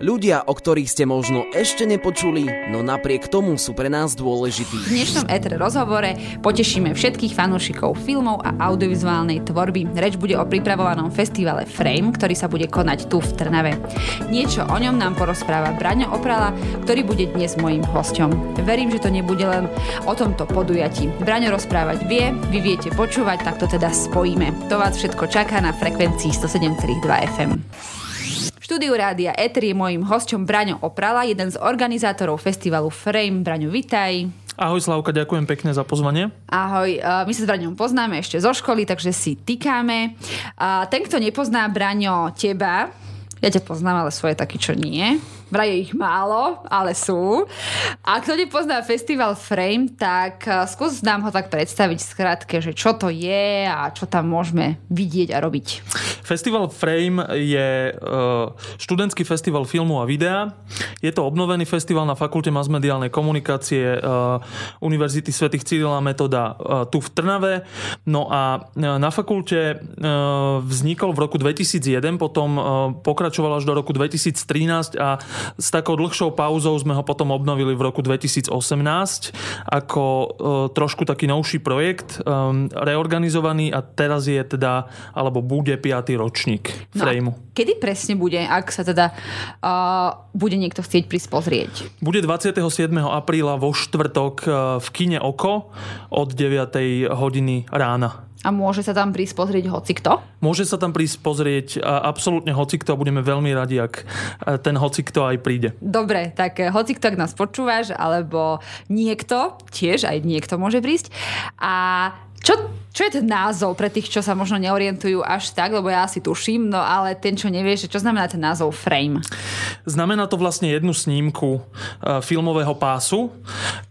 Ľudia, o ktorých ste možno ešte nepočuli, no napriek tomu sú pre nás dôležití. V dnešnom ETR rozhovore potešíme všetkých fanúšikov filmov a audiovizuálnej tvorby. Reč bude o pripravovanom festivale Frame, ktorý sa bude konať tu v Trnave. Niečo o ňom nám porozpráva Braňo Oprala, ktorý bude dnes mojím hosťom. Verím, že to nebude len o tomto podujatí. Braňo rozprávať vie, vy viete počúvať, tak to teda spojíme. To vás všetko čaká na frekvencii 107,2 FM štúdiu rádia Etri je mojím hosťom Braňo Oprala, jeden z organizátorov festivalu Frame. Braňo, vitaj. Ahoj Slavka, ďakujem pekne za pozvanie. Ahoj, my sa s Braňom poznáme ešte zo školy, takže si týkame. Ten, kto nepozná Braňo teba, ja ťa poznám, ale svoje taký, čo nie. Vraj ich málo, ale sú. A kto nepozná festival Frame, tak eh, skús nám ho tak predstaviť skrátke, že čo to je a čo tam môžeme vidieť a robiť. Festival Frame je eh, študentský festival filmu a videa. Je to obnovený festival na Fakulte masmediálnej komunikácie eh, Univerzity svätých Cyrila Metoda tu v Trnave. No a na fakulte vznikol v roku 2001, potom pokračoval až do roku 2013 a s takou dlhšou pauzou sme ho potom obnovili v roku 2018 ako e, trošku taký novší projekt, e, reorganizovaný a teraz je teda, alebo bude 5. ročník Frameu. No, kedy presne bude, ak sa teda uh, bude niekto chcieť prísť pozrieť? Bude 27. apríla vo štvrtok v kine Oko od 9. hodiny rána. A môže sa tam prísť pozrieť hocikto? Môže sa tam prísť pozrieť absolútne hocikto a budeme veľmi radi, ak ten hocikto aj príde. Dobre, tak hocikto, ak nás počúvaš, alebo niekto, tiež aj niekto môže prísť. A čo, čo je ten názov pre tých, čo sa možno neorientujú až tak, lebo ja si tuším, no ale ten, čo nevie, že čo znamená ten názov frame? Znamená to vlastne jednu snímku uh, filmového pásu,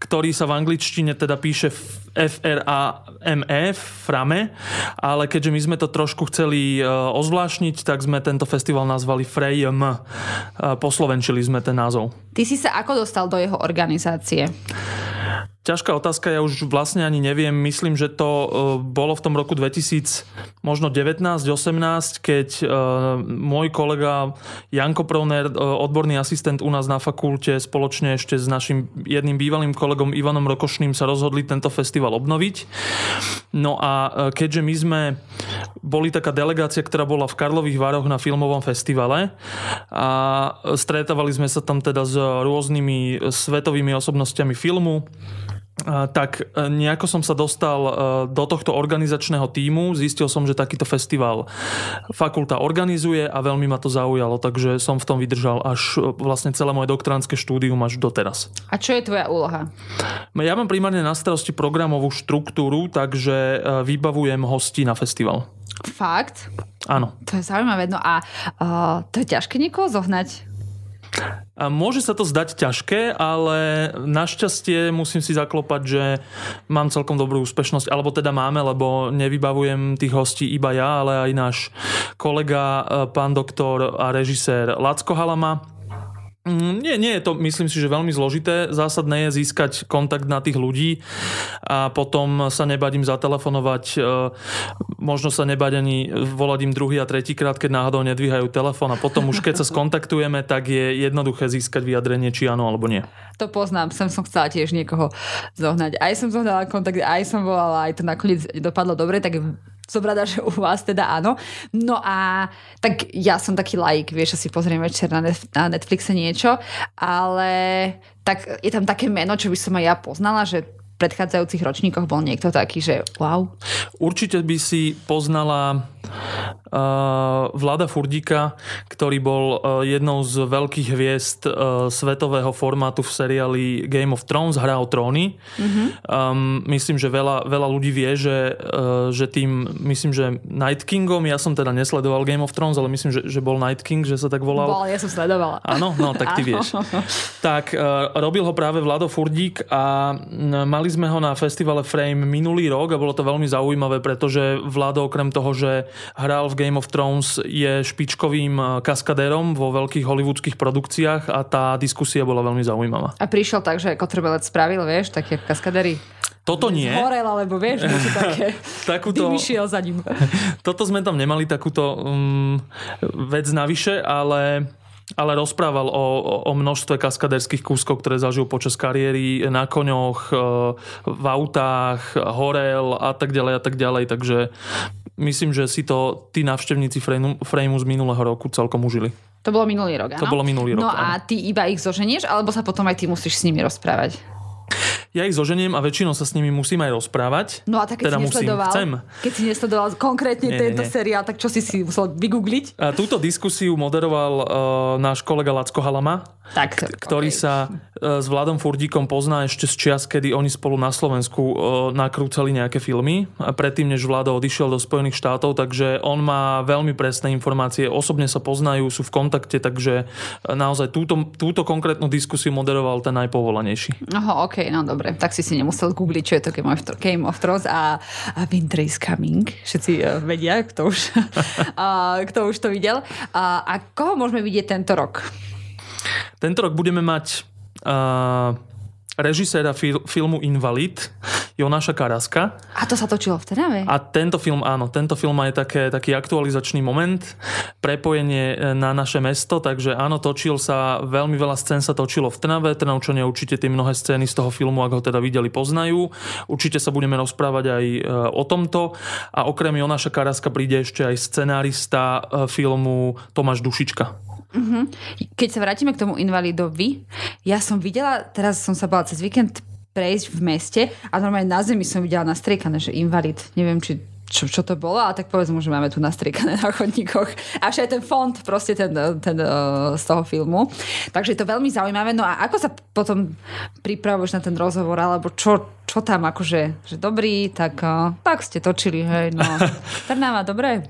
ktorý sa v angličtine teda píše F-R-A-M-E, frame, ale keďže my sme to trošku chceli uh, ozvlášniť, tak sme tento festival nazvali Frame. Uh, poslovenčili sme ten názov. Ty si sa ako dostal do jeho organizácie? Ťažká otázka, ja už vlastne ani neviem. Myslím, že to e, bolo v tom roku 2000, možno 19-18, keď e, môj kolega Janko Provner, e, odborný asistent u nás na fakulte, spoločne ešte s našim jedným bývalým kolegom Ivanom Rokošným sa rozhodli tento festival obnoviť. No a keďže my sme boli taká delegácia, ktorá bola v Karlových Vároch na filmovom festivale a stretávali sme sa tam teda s rôznymi svetovými osobnostiami filmu, tak e, nejako som sa dostal e, do tohto organizačného týmu. Zistil som, že takýto festival fakulta organizuje a veľmi ma to zaujalo, takže som v tom vydržal až e, vlastne celé moje doktoránske štúdium až doteraz. A čo je tvoja úloha? Ja mám primárne na starosti programovú štruktúru, takže vybavujem hosti na festival. Fakt? Áno. To je zaujímavé. No a uh, to je ťažké niekoho zohnať? A môže sa to zdať ťažké, ale našťastie musím si zaklopať, že mám celkom dobrú úspešnosť, alebo teda máme, lebo nevybavujem tých hostí iba ja, ale aj náš kolega, eh, pán doktor a režisér Lacko Halama, nie, nie je to, myslím si, že veľmi zložité. Zásadné je získať kontakt na tých ľudí a potom sa nebať im zatelefonovať. E, možno sa nebať ani volať im druhý a tretí krát, keď náhodou nedvíhajú telefón a potom už keď sa skontaktujeme, tak je jednoduché získať vyjadrenie, či áno alebo nie. To poznám, sem som chcela tiež niekoho zohnať. Aj som zohnala kontakt, aj som volala, aj to nakoniec dopadlo dobre, tak som rada, že u vás teda áno. No a tak ja som taký like, vieš, asi pozriem večer na, na Netflixe niečo, ale tak je tam také meno, čo by som aj ja poznala, že predchádzajúcich ročníkoch bol niekto taký, že wow. Určite by si poznala uh, Vlada Furdika, ktorý bol uh, jednou z veľkých hviezd uh, svetového formátu v seriáli Game of Thrones, Hra o tróny. Mm-hmm. Um, myslím, že veľa, veľa ľudí vie, že, uh, že tým, myslím, že Night Kingom, ja som teda nesledoval Game of Thrones, ale myslím, že, že bol Night King, že sa tak volal. Bol, ja som sledovala. Áno, no tak ty vieš. tak uh, robil ho práve Vlado Furdík a mali sme ho na festivale Frame minulý rok a bolo to veľmi zaujímavé, pretože Vlado okrem toho, že hral v Game of Thrones, je špičkovým eh, kaskadérom vo veľkých hollywoodských produkciách a tá diskusia bola veľmi zaujímavá. A prišiel tak, že Kotrmelec spravil, vieš, také kaskadéry? Toto nie. Zhorel, alebo vieš, niečo také. Takúto, išiel za ním. toto sme tam nemali takúto um, vec navyše, ale ale rozprával o, o množstve kaskaderských kúskov, ktoré zažil počas kariéry na koňoch, e, v autách, horel a tak ďalej a tak ďalej. Takže myslím, že si to tí návštevníci Frameu z minulého roku celkom užili. To bolo minulý rok, áno? To bolo minulý rok, No a áno. ty iba ich zoženieš, alebo sa potom aj ty musíš s nimi rozprávať? Ja ich zoženiem a väčšinou sa s nimi musím aj rozprávať. No a tak keď teda si musím, nesledoval, chcem. keď si nesledoval konkrétne Nie, tento nie. seriál, tak čo si si musel vygoogliť? A túto diskusiu moderoval uh, náš kolega Lacko Halama, Tak, ktorý okej. sa uh, s Vladom Furdíkom pozná ešte z čias, kedy oni spolu na Slovensku uh, nakrúcali nejaké filmy. A predtým, než Vlado odišiel do Spojených štátov, takže on má veľmi presné informácie. Osobne sa poznajú, sú v kontakte, takže naozaj túto, túto konkrétnu diskusiu moderoval ten najpovolanejší. Oho, ok, no dobre. Tak si si nemusel googliť, čo je to Game of, Thrones a, a Winter is Coming. Všetci uh, vedia, kto už, uh, kto už to videl. Uh, a koho môžeme vidieť tento rok? Tento rok budeme mať uh, režiséra fil- filmu Invalid, Jonáša Karaska. A to sa točilo v Trnave? A tento film, áno, tento film má aj také, taký aktualizačný moment, prepojenie e, na naše mesto, takže áno, točil sa, veľmi veľa scén sa točilo v Trnave, Trnavčania určite tie mnohé scény z toho filmu, ak ho teda videli, poznajú. Určite sa budeme rozprávať aj e, o tomto. A okrem Jonáša Karaska príde ešte aj scenárista e, filmu Tomáš Dušička. Keď sa vrátime k tomu invalidovi, ja som videla, teraz som sa bala cez víkend prejsť v meste a normálne na zemi som videla nastriekané, že invalid. Neviem, či čo, čo to bolo, a tak povedz mu, že máme tu nastriekané na chodníkoch. A aj ten fond, proste ten, ten uh, z toho filmu. Takže je to veľmi zaujímavé. No a ako sa potom pripravuješ na ten rozhovor, alebo čo, čo tam akože, že dobrý, tak, uh, tak ste točili, hej, no. Trnava, dobre.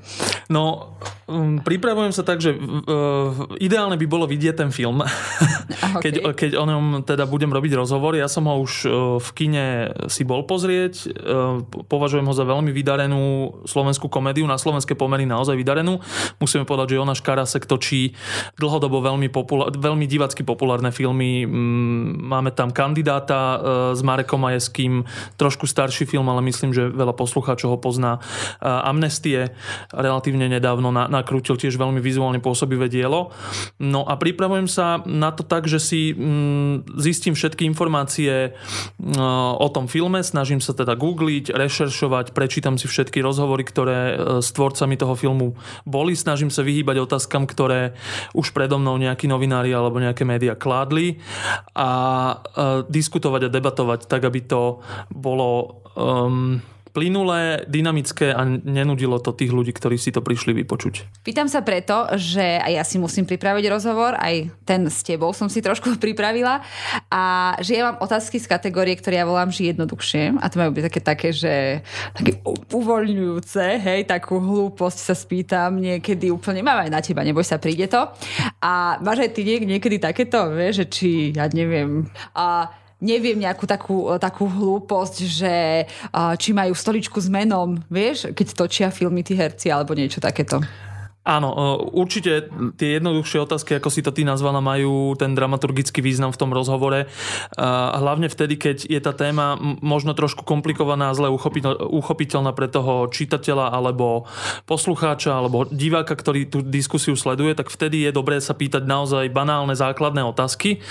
No, um, pripravujem sa tak, že uh, ideálne by bolo vidieť ten film, ok. keď, keď o ňom teda budem robiť rozhovor. Ja som ho už uh, v kine si bol pozrieť, uh, považujem ho za veľmi vydarenú slovenskú komédiu, na slovenské pomery naozaj vydarenú. Musíme povedať, že Jonáš Karasek točí dlhodobo veľmi, popula- veľmi divacky populárne filmy. Mm, Máme tam kandidáta uh, s Marekom Majeským, trošku starší film, ale myslím, že veľa poslucháčov ho pozná. Amnestie relatívne nedávno na, nakrútil tiež veľmi vizuálne pôsobivé dielo. No a pripravujem sa na to tak, že si mm, zistím všetky informácie mm, o tom filme, snažím sa teda googliť, rešeršovať, prečítam si všetky rozhovory, ktoré e, s tvorcami toho filmu boli, snažím sa vyhýbať otázkam, ktoré už predo mnou nejakí novinári alebo nejaké médiá kládli a e, diskutovať a debatovať tak, aby to bolo um, plynulé, dynamické a nenudilo to tých ľudí, ktorí si to prišli vypočuť. Pýtam sa preto, že aj ja si musím pripraviť rozhovor, aj ten s tebou som si trošku pripravila a že ja mám otázky z kategórie, ktoré ja volám, že jednoduchšie a to majú byť také, také že také uvoľňujúce, hej, takú hlúposť sa spýtam niekedy úplne, mám aj na teba, neboj sa, príde to. A máš aj ty niek- niekedy takéto, vieš, že či, ja neviem, a neviem nejakú takú, takú hlúposť, že a, či majú stoličku s menom, vieš, keď točia filmy tí herci alebo niečo takéto. Áno, e, určite tie jednoduchšie otázky, ako si to ty nazvala, majú ten dramaturgický význam v tom rozhovore. A hlavne vtedy, keď je tá téma možno trošku komplikovaná a zle uchopiteľ- uchopiteľná pre toho čitateľa alebo poslucháča alebo diváka, ktorý tú diskusiu sleduje, tak vtedy je dobré sa pýtať naozaj banálne základné otázky,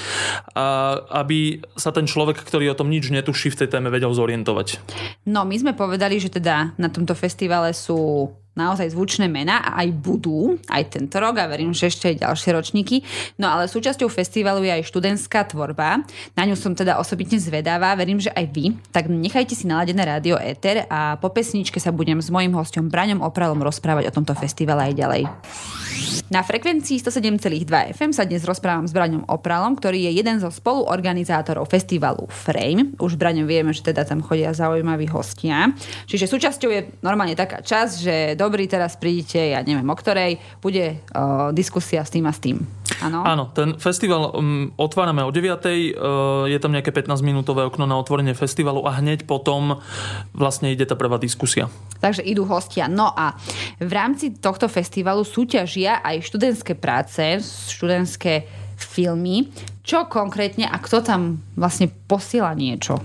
aby sa ten človek, ktorý o tom nič netuší v tej téme, vedel zorientovať. No, my sme povedali, že teda na tomto festivale sú naozaj zvučné mená a aj budú, aj tento rok a verím, že ešte aj ďalšie ročníky. No ale súčasťou festivalu je aj študentská tvorba. Na ňu som teda osobitne zvedavá, verím, že aj vy. Tak nechajte si naladené rádio Éter a po pesničke sa budem s mojím hostom Braňom Opralom rozprávať o tomto festivale aj ďalej. Na frekvencii 107,2 FM sa dnes rozprávam s Braňom Opralom, ktorý je jeden zo spoluorganizátorov festivalu Frame. Už Braňom vieme, že teda tam chodia zaujímaví hostia. Čiže súčasťou je normálne taká čas, že dobrý, teraz prídete, ja neviem o ktorej, bude o, diskusia s tým a s tým. Áno? Áno, ten festival um, otvárame o 9. Uh, je tam nejaké 15-minútové okno na otvorenie festivalu a hneď potom vlastne ide tá prvá diskusia. Takže idú hostia. No a v rámci tohto festivalu súťažia aj študentské práce, študentské filmy. Čo konkrétne a kto tam vlastne posiela niečo?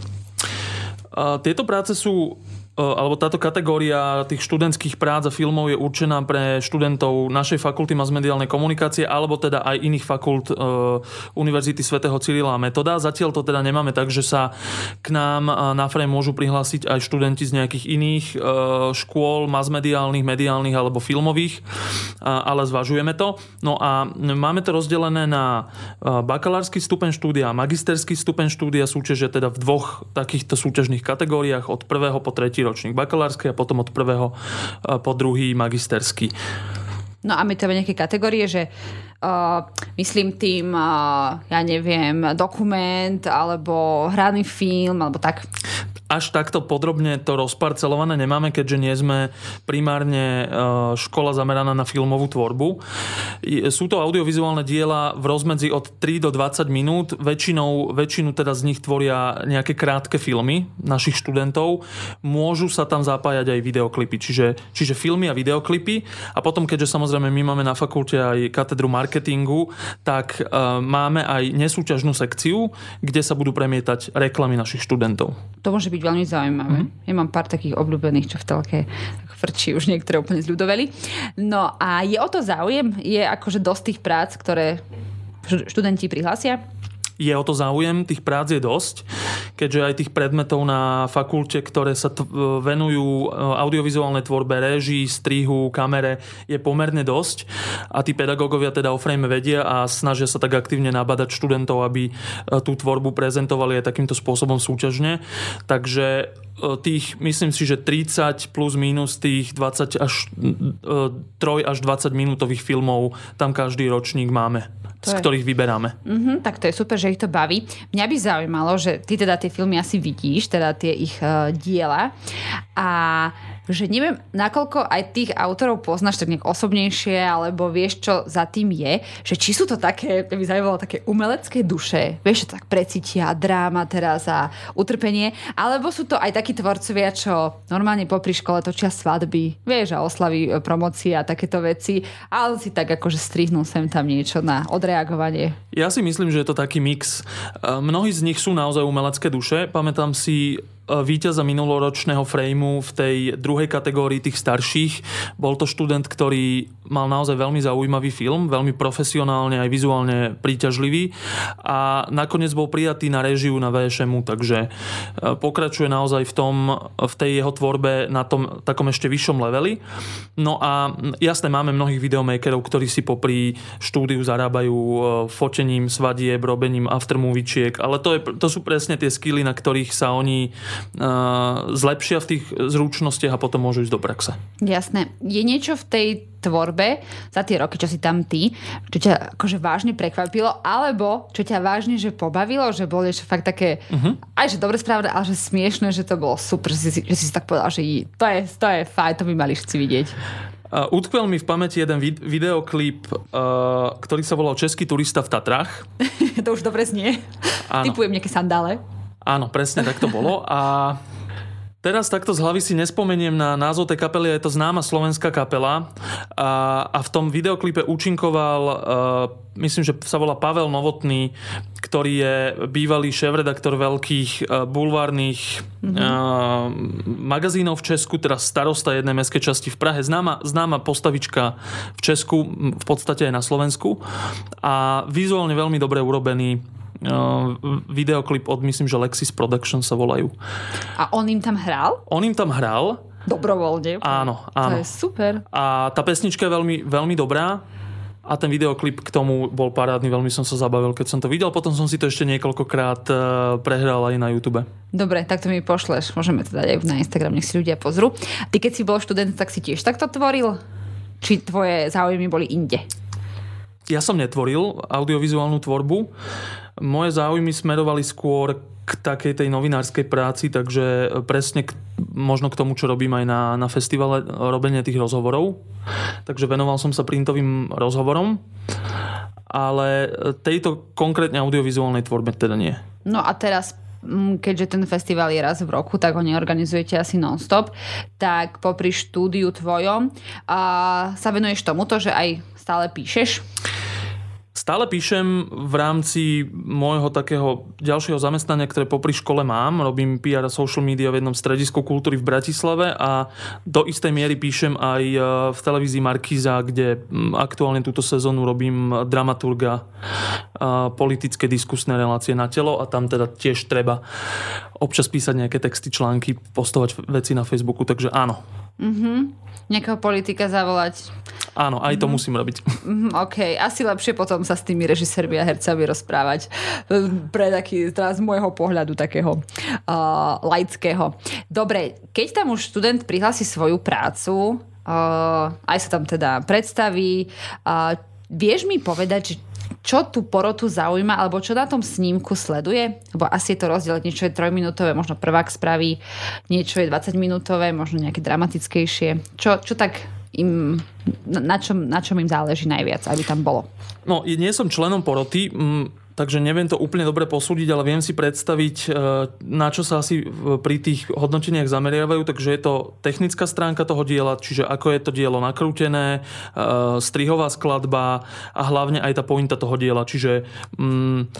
Tieto práce sú E, alebo táto kategória tých študentských prác a filmov je určená pre študentov našej fakulty masmediálnej komunikácie alebo teda aj iných fakult e, Univerzity svätého Cyrila a Metoda. Zatiaľ to teda nemáme tak, že sa k nám e, na frame môžu prihlásiť aj študenti z nejakých iných e, škôl masmediálnych, mediálnych alebo filmových, ale zvažujeme to. No a máme to rozdelené na bakalársky stupeň štúdia a magisterský stupeň štúdia súťaže teda v dvoch takýchto súťažných kategóriách od prvého po tretí ročník bakalárskej a potom od prvého po druhý magisterský. No a my to nejaké kategórie, že uh, myslím tým, uh, ja neviem, dokument alebo hraný film alebo tak až takto podrobne to rozparcelované nemáme, keďže nie sme primárne e, škola zameraná na filmovú tvorbu. Sú to audiovizuálne diela v rozmedzi od 3 do 20 minút. Väčšinou, väčšinu teda z nich tvoria nejaké krátke filmy našich študentov. Môžu sa tam zapájať aj videoklipy, čiže, čiže filmy a videoklipy. A potom, keďže samozrejme my máme na fakulte aj katedru marketingu, tak e, máme aj nesúťažnú sekciu, kde sa budú premietať reklamy našich študentov. To môže byť veľmi zaujímavé. Mm-hmm. Ja mám pár takých obľúbených, čo v telke frčí, už niektoré úplne zľudoveli. No a je o to záujem? Je akože dosť tých prác, ktoré študenti prihlásia? Je o to záujem, tých prác je dosť, keďže aj tých predmetov na fakulte, ktoré sa t- venujú e, audiovizuálnej tvorbe, režii, strihu, kamere, je pomerne dosť a tí pedagógovia teda o frame vedia a snažia sa tak aktívne nabadať študentov, aby e, tú tvorbu prezentovali aj takýmto spôsobom súťažne. Takže e, tých, myslím si, že 30 plus minus tých 20 až 3 až 20 minútových filmov tam každý ročník máme to z je... ktorých vyberáme. Mm-hmm, tak to je super, že ich to baví. Mňa by zaujímalo, že ty teda tie filmy asi vidíš, teda tie ich uh, diela a že neviem, nakoľko aj tých autorov poznáš tak nejak osobnejšie, alebo vieš, čo za tým je, že či sú to také, by zaujímalo, také umelecké duše, vieš, čo tak precítia dráma teraz a utrpenie, alebo sú to aj takí tvorcovia, čo normálne popri škole točia svadby, vieš, a oslavy e, promocie a takéto veci, ale si tak akože strihnul sem tam niečo na odreagovanie. Ja si myslím, že je to taký mix. E, mnohí z nich sú naozaj umelecké duše. Pamätám si víťaza minuloročného frameu v tej druhej kategórii tých starších. Bol to študent, ktorý mal naozaj veľmi zaujímavý film, veľmi profesionálne aj vizuálne príťažlivý a nakoniec bol prijatý na režiu na VŠMu, takže e, pokračuje naozaj v, tom, v tej jeho tvorbe na tom takom ešte vyššom leveli. No a jasné, máme mnohých videomakerov, ktorí si popri štúdiu zarábajú e, fotením svadieb, robením aftermovičiek, ale to, je, to sú presne tie skily, na ktorých sa oni zlepšia v tých zručnostiach a potom môžu ísť do praxe. Jasné. Je niečo v tej tvorbe za tie roky, čo si tam ty, čo ťa akože vážne prekvapilo, alebo čo ťa vážne že pobavilo, že boli ešte fakt také, uh-huh. aj že dobre správne, ale že smiešne, že to bolo super, že si, že si tak povedal, že to je, to je fajn, to by mali všetci vidieť. Uh, utkvel mi v pamäti jeden vid- videoklip, uh, ktorý sa volal Český turista v Tatrách. to už dobre znie. Áno. Typujem nejaké sandále. Áno, presne tak to bolo. A Teraz takto z hlavy si nespomeniem na názov tej kapely, je to známa slovenská kapela a, a v tom videoklipe účinkoval, uh, myslím, že sa volá Pavel Novotný, ktorý je bývalý šéf-redaktor veľkých uh, bulvárnych mm-hmm. uh, magazínov v Česku, teraz starosta jednej mestskej časti v Prahe, známa, známa postavička v Česku, v podstate aj na Slovensku a vizuálne veľmi dobre urobený videoklip od, myslím, že Lexis Production sa volajú. A on im tam hral? On im tam hral. Dobrovoľne. Áno, áno. To je super. A tá pesnička je veľmi, veľmi dobrá a ten videoklip k tomu bol parádny, veľmi som sa zabavil, keď som to videl. Potom som si to ešte niekoľkokrát e, prehral aj na YouTube. Dobre, tak to mi pošleš. Môžeme to dať aj na Instagram, nech si ľudia pozrú. Ty keď si bol študent, tak si tiež takto tvoril? Či tvoje záujmy boli inde? Ja som netvoril audiovizuálnu tvorbu moje záujmy smerovali skôr k takej tej novinárskej práci, takže presne k, možno k tomu, čo robím aj na, na festivale, robenie tých rozhovorov. Takže venoval som sa printovým rozhovorom, ale tejto konkrétne audiovizuálnej tvorbe teda nie. No a teraz keďže ten festival je raz v roku, tak ho neorganizujete asi non-stop, tak popri štúdiu tvojom a sa venuješ tomuto, že aj stále píšeš? Stále píšem v rámci môjho takého ďalšieho zamestnania, ktoré popri škole mám. Robím PR a social media v jednom stredisku kultúry v Bratislave a do istej miery píšem aj e, v televízii Markíza, kde aktuálne túto sezónu robím dramaturga politické diskusné relácie na telo a tam teda tiež treba občas písať nejaké texty, články, postovať veci na Facebooku, takže áno. Mm-hmm. Nejakého politika zavolať. Áno, aj to mm-hmm. musím robiť. Mm, OK, asi lepšie potom sa s tými režisérmi a hercami rozprávať pre taký, teraz z môjho pohľadu takého uh, laického. Dobre, keď tam už študent prihlási svoju prácu, uh, aj sa tam teda predstaví, uh, vieš mi povedať, že čo tú porotu zaujíma, alebo čo na tom snímku sleduje? Lebo asi je to rozdiel, niečo je trojminútové, možno prvák spraví, niečo je 20 minútové, možno nejaké dramatickejšie. Čo, čo tak im, na, čom, na čom im záleží najviac, aby tam bolo? No, nie som členom poroty, Takže neviem to úplne dobre posúdiť, ale viem si predstaviť, e, na čo sa asi pri tých hodnoteniach zameriavajú. Takže je to technická stránka toho diela, čiže ako je to dielo nakrútené, e, strihová skladba a hlavne aj tá pointa toho diela. Čiže mm,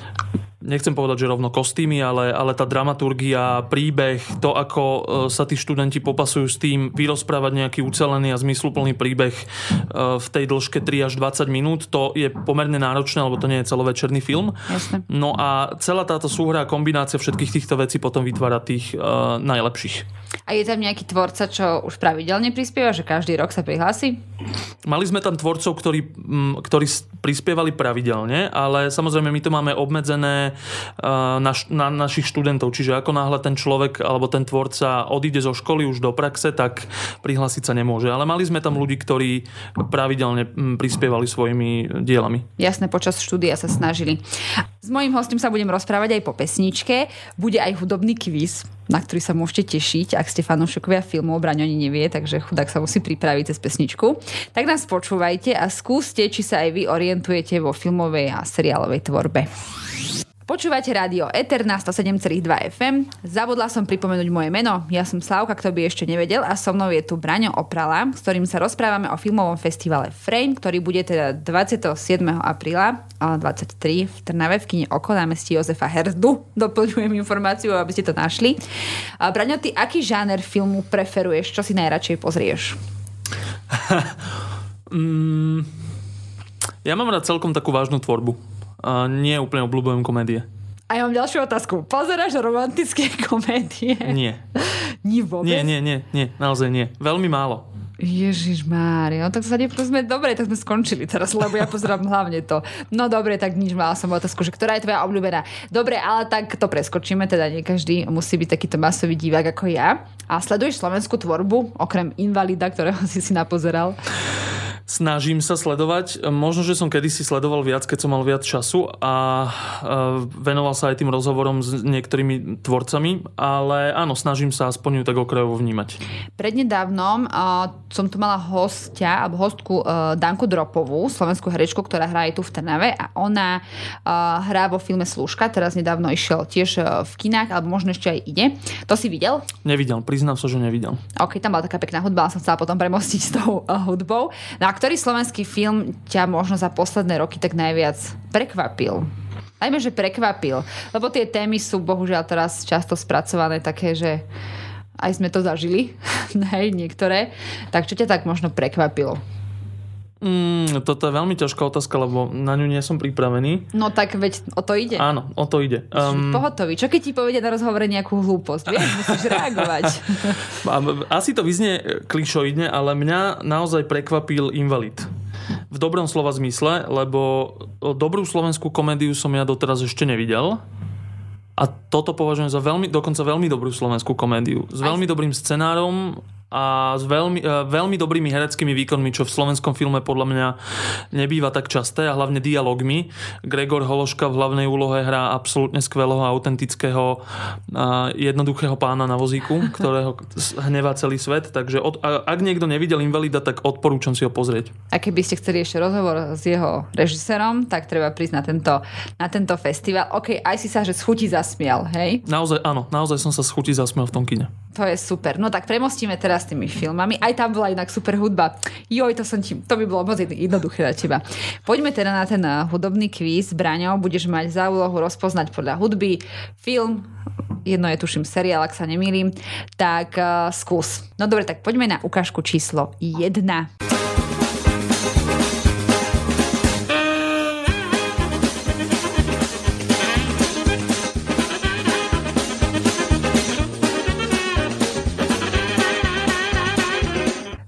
nechcem povedať, že rovno kostýmy, ale, ale tá dramaturgia, príbeh, to, ako e, sa tí študenti popasujú s tým, vyrozprávať nejaký ucelený a zmysluplný príbeh v tej dĺžke 3 až 20 minút, to je pomerne náročné, lebo to nie je celovečerný film. Jasne. No a celá táto súhra a kombinácia všetkých týchto vecí potom vytvára tých uh, najlepších. A je tam nejaký tvorca, čo už pravidelne prispieva, že každý rok sa prihlási? Mali sme tam tvorcov, ktorí, ktorí prispievali pravidelne, ale samozrejme my to máme obmedzené na, na našich študentov. Čiže ako náhle ten človek alebo ten tvorca odíde zo školy už do praxe, tak prihlásiť sa nemôže. Ale mali sme tam ľudí, ktorí pravidelne prispievali svojimi dielami. Jasné, počas štúdia sa snažili. S mojím hostom sa budem rozprávať aj po pesničke. Bude aj hudobný kvíz, na ktorý sa môžete tešiť, ak ste fanúšikovia filmov, Braň ani nevie, takže chudák sa musí pripraviť cez pesničku. Tak nás počúvajte a skúste, či sa aj vy orientujete vo filmovej a seriálovej tvorbe. Počúvate rádio Eter na 107,2 FM. Zabudla som pripomenúť moje meno. Ja som Slavka, kto by ešte nevedel a so mnou je tu Braňo Oprala, s ktorým sa rozprávame o filmovom festivale Frame, ktorý bude teda 27. apríla 23 v Trnave v kine Oko na mesti Jozefa Herzdu. Doplňujem informáciu, aby ste to našli. Braňo, ty aký žáner filmu preferuješ? Čo si najradšej pozrieš? mm, ja mám rád celkom takú vážnu tvorbu uh, nie úplne obľúbujem komédie. A ja mám ďalšiu otázku. Pozeráš romantické komédie? Nie. Nie vôbec? Nie, nie, nie, nie, naozaj nie. Veľmi málo. Ježiš Mário, no tak sa sme dobre, tak sme skončili teraz, lebo ja pozerám hlavne to. No dobre, tak nič, mala som otázku, že ktorá je tvoja obľúbená. Dobre, ale tak to preskočíme, teda nie každý musí byť takýto masový divák ako ja. A sleduješ slovenskú tvorbu, okrem Invalida, ktorého si si napozeral? Snažím sa sledovať. Možno, že som kedysi sledoval viac, keď som mal viac času a venoval sa aj tým rozhovorom s niektorými tvorcami, ale áno, snažím sa aspoň ju tak okrajovo vnímať. Prednedávnom uh, som tu mala hostia, alebo hostku uh, Danku Dropovú, slovenskú herečku, ktorá hrá aj tu v Trnave a ona uh, hrá vo filme Služka, teraz nedávno išiel tiež v kinách, alebo možno ešte aj ide. To si videl? Nevidel, priznám sa, že nevidel. Ok, tam bola taká pekná hudba, ale som chcela potom premostiť s tou uh, hudbou. No ktorý slovenský film ťa možno za posledné roky tak najviac prekvapil? Najmä, že prekvapil. Lebo tie témy sú bohužiaľ teraz často spracované také, že aj sme to zažili, hej, niektoré. Tak čo ťa tak možno prekvapilo? Mm, toto je veľmi ťažká otázka, lebo na ňu nie som pripravený. No tak veď o to ide. Áno, o to ide. Um, Pohotový. Čo keď ti povedia na rozhovore nejakú hlúposť? Vieš, musíš reagovať. Asi to vyznie klišoidne, ale mňa naozaj prekvapil invalid. V dobrom slova zmysle, lebo dobrú slovenskú komédiu som ja doteraz ešte nevidel. A toto považujem za veľmi, dokonca veľmi dobrú slovenskú komédiu. S veľmi dobrým scenárom a s veľmi, e, veľmi dobrými hereckými výkonmi, čo v slovenskom filme podľa mňa nebýva tak časté a hlavne dialogmi. Gregor Hološka v hlavnej úlohe hrá absolútne skvelého, autentického, jednoduchého pána na vozíku, ktorého hnevá celý svet. Takže od, ak niekto nevidel Invalida, tak odporúčam si ho pozrieť. A keby ste chceli ešte rozhovor s jeho režisérom, tak treba prísť na tento, na tento festival. OK, aj si sa, že schutí zasmial, hej? Naozaj, áno, naozaj som sa schutí zasmial v tom kine. To je super. No tak premostíme teraz tými filmami. Aj tam bola inak super hudba. Joj, to som ti, to by bolo moc jednoduché na teba. Poďme teda na ten uh, hudobný kvíz. Braňo, budeš mať za úlohu rozpoznať podľa hudby film, jedno je tuším seriál, ak sa nemýlim, tak uh, skús. No dobre, tak poďme na ukážku číslo 1.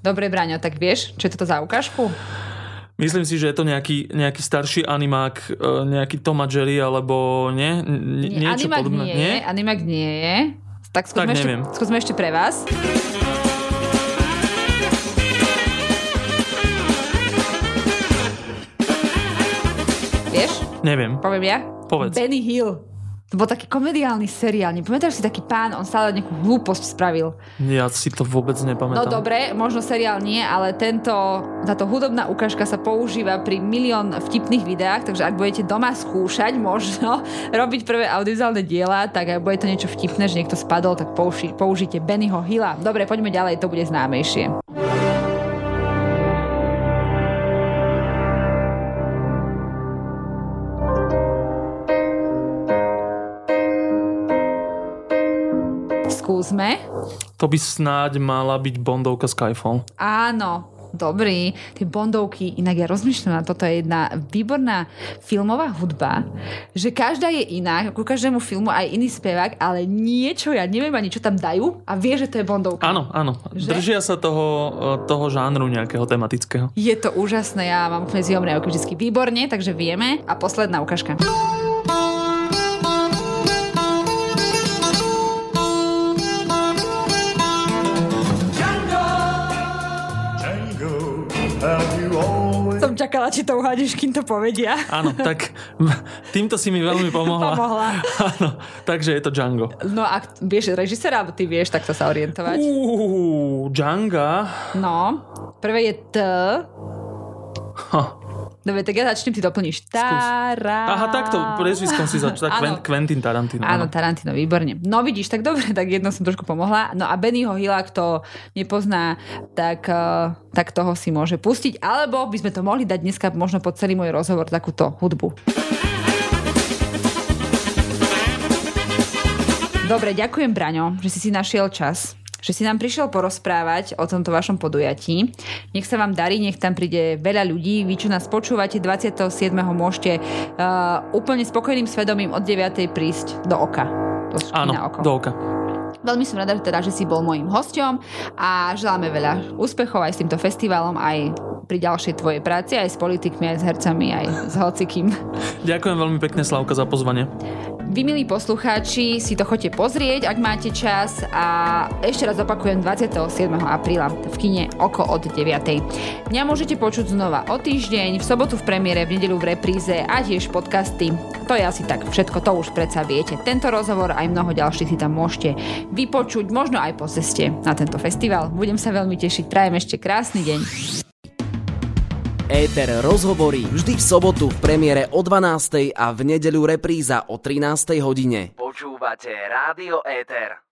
Dobre, Braňo, tak vieš, čo je toto za ukážku? Myslím si, že je to nejaký, nejaký starší animák, e, nejaký Tom a Jerry, alebo nie? nie niečo animák podobné. nie, nie? animák nie je. Tak skúsme, tak ešte, skúsme ešte pre vás. Vieš? Neviem. Poviem ja? Povedz. Benny Hill. To bol taký komediálny seriál. Nepamätáš si taký pán, on stále nejakú hlúposť spravil. Ja si to vôbec nepamätám. No dobre, možno seriál nie, ale tento, táto hudobná ukážka sa používa pri milión vtipných videách, takže ak budete doma skúšať možno robiť prvé audiovizuálne diela, tak ak bude to niečo vtipné, že niekto spadol, tak použi, použite Bennyho Hilla. Dobre, poďme ďalej, to bude známejšie. Skúsme. To by snáď mala byť Bondovka Skyfall. Áno, dobrý. Tie Bondovky, inak ja rozmýšľam na toto je jedna výborná filmová hudba, že každá je iná, ku každému filmu aj iný spevák, ale niečo, ja neviem ani čo tam dajú a vie, že to je Bondovka. Áno, áno. Že? Držia sa toho, toho žánru nejakého tematického. Je to úžasné, ja mám úplne zjomné vždy výborne, takže vieme. A posledná ukážka. Čakala, či to uhádeš, kým to povedia. Áno, tak týmto si mi veľmi pomohla. pomohla. Áno, takže je to Django. No a vieš režisera, alebo ty vieš takto sa orientovať? Uuu, Django. No, prvé je T. Ha. Dobre, tak ja začnem, ty doplníš. Tara. Aha, takto, prezviskom si začal. Tak Quentin Tarantino. Áno, Tarantino, výborne. No vidíš, tak dobre, tak jedno som trošku pomohla. No a Bennyho Hilla, kto nepozná, tak, uh, tak toho si môže pustiť. Alebo by sme to mohli dať dneska možno po celý môj rozhovor takúto hudbu. Dobre, ďakujem Braňo, že si si našiel čas že si nám prišiel porozprávať o tomto vašom podujatí. Nech sa vám darí, nech tam príde veľa ľudí. Vy, čo nás počúvate, 27. môžete uh, úplne spokojným svedomím od 9. prísť do oka. Do Áno, do oka. Veľmi som rada, teda, že si bol môjim hosťom a želáme veľa úspechov aj s týmto festivalom, aj pri ďalšej tvojej práci, aj s politikmi, aj s hercami, aj s hocikým. Ďakujem veľmi pekne, Slavka, za pozvanie. Vy, milí poslucháči, si to chodte pozrieť, ak máte čas a ešte raz opakujem 27. apríla v kine oko od 9. Mňa môžete počuť znova o týždeň, v sobotu v premiére, v nedelu v repríze a tiež podcasty. To je asi tak všetko, to už predsa viete. Tento rozhovor aj mnoho ďalších si tam môžete vypočuť, možno aj po ceste na tento festival. Budem sa veľmi tešiť, prajem ešte krásny deň. Éter rozhovorí vždy v sobotu v premiére o 12. a v nedeľu repríza o 13. hodine. Počúvate Rádio Éter.